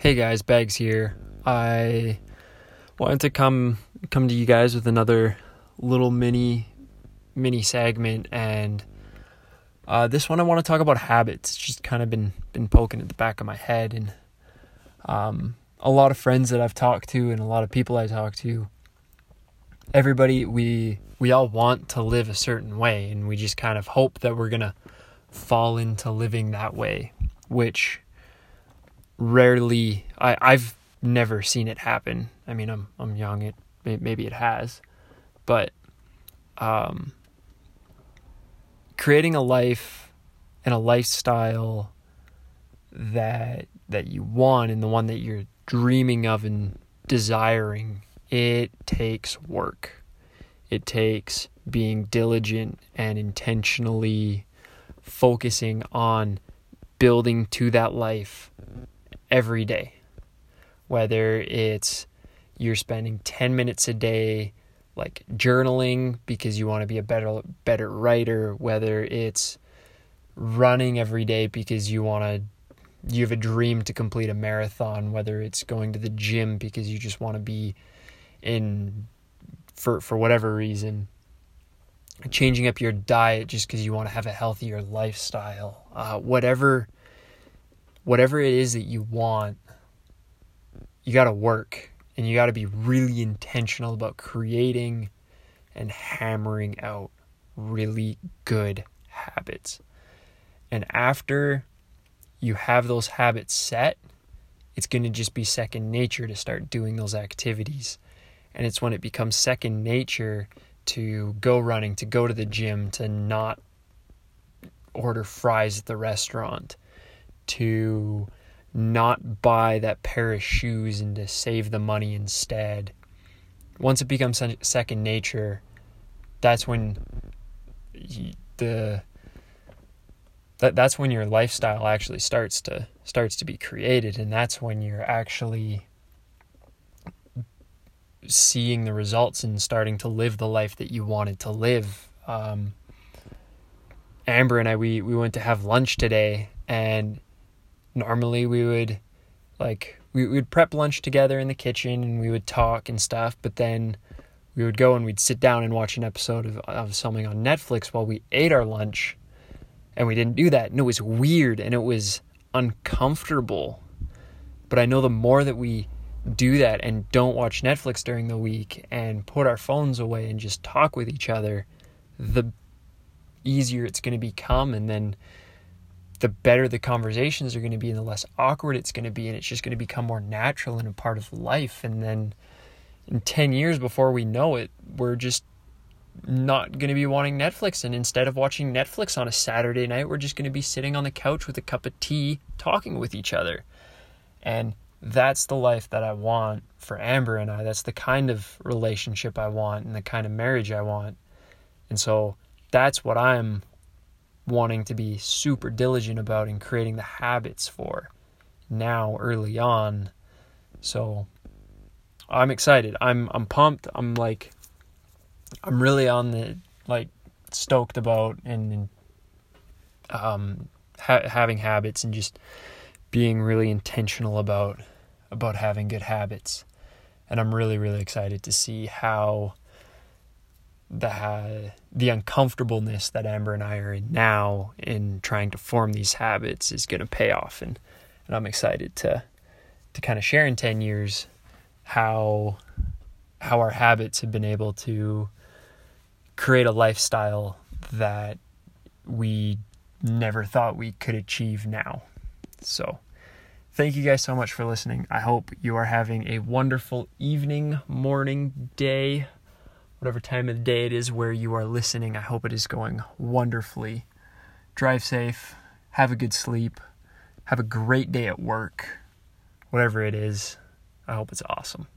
Hey guys, Bags here. I wanted to come come to you guys with another little mini mini segment and uh, this one I want to talk about habits. It's just kind of been been poking at the back of my head and um, a lot of friends that I've talked to and a lot of people I talk to everybody we we all want to live a certain way and we just kind of hope that we're to fall into living that way, which rarely I I've never seen it happen. I mean, I'm I'm young. It maybe it has, but um, creating a life and a lifestyle that that you want and the one that you're dreaming of and desiring it takes work it takes being diligent and intentionally focusing on building to that life every day. Whether it's you're spending 10 minutes a day like journaling because you want to be a better better writer, whether it's running every day because you want to you have a dream to complete a marathon, whether it's going to the gym because you just want to be in for for whatever reason changing up your diet just because you want to have a healthier lifestyle uh, whatever whatever it is that you want, you got to work and you got to be really intentional about creating and hammering out really good habits. And after you have those habits set, it's going to just be second nature to start doing those activities. And it's when it becomes second nature to go running, to go to the gym, to not order fries at the restaurant, to not buy that pair of shoes and to save the money instead. Once it becomes second nature, that's when the that that's when your lifestyle actually starts to starts to be created and that's when you're actually seeing the results and starting to live the life that you wanted to live um, Amber and I we we went to have lunch today and normally we would like we would prep lunch together in the kitchen and we would talk and stuff but then we would go and we'd sit down and watch an episode of, of something on netflix while we ate our lunch and we didn't do that and it was weird and it was uncomfortable. But i know the more that we do that and don't watch netflix during the week and put our phones away and just talk with each other the easier it's going to become and then the better the conversations are going to be and the less awkward it's going to be and it's just going to become more natural and a part of life. And then in 10 years before we know it we're just not going to be wanting Netflix. And instead of watching Netflix on a Saturday night we're just going to be sitting on the couch with a cup of tea talking with each other. And that's the life that I want for Amber and I. That's the kind of relationship I want and the kind of marriage I want. And so that's what I'm wanting to be super diligent about and creating the habits for now early on. So I'm excited. I'm I'm pumped. I'm like I'm really on the like stoked about and um ha- having habits and just being really intentional about about having good habits. And I'm really really excited to see how the the uncomfortableness that Amber and I are in now in trying to form these habits is going to pay off and and I'm excited to to kind of share in 10 years how how our habits have been able to create a lifestyle that we never thought we could achieve now. So, thank you guys so much for listening. I hope you are having a wonderful evening, morning, day, whatever time of the day it is where you are listening. I hope it is going wonderfully. Drive safe, have a good sleep, have a great day at work, whatever it is. I hope it's awesome.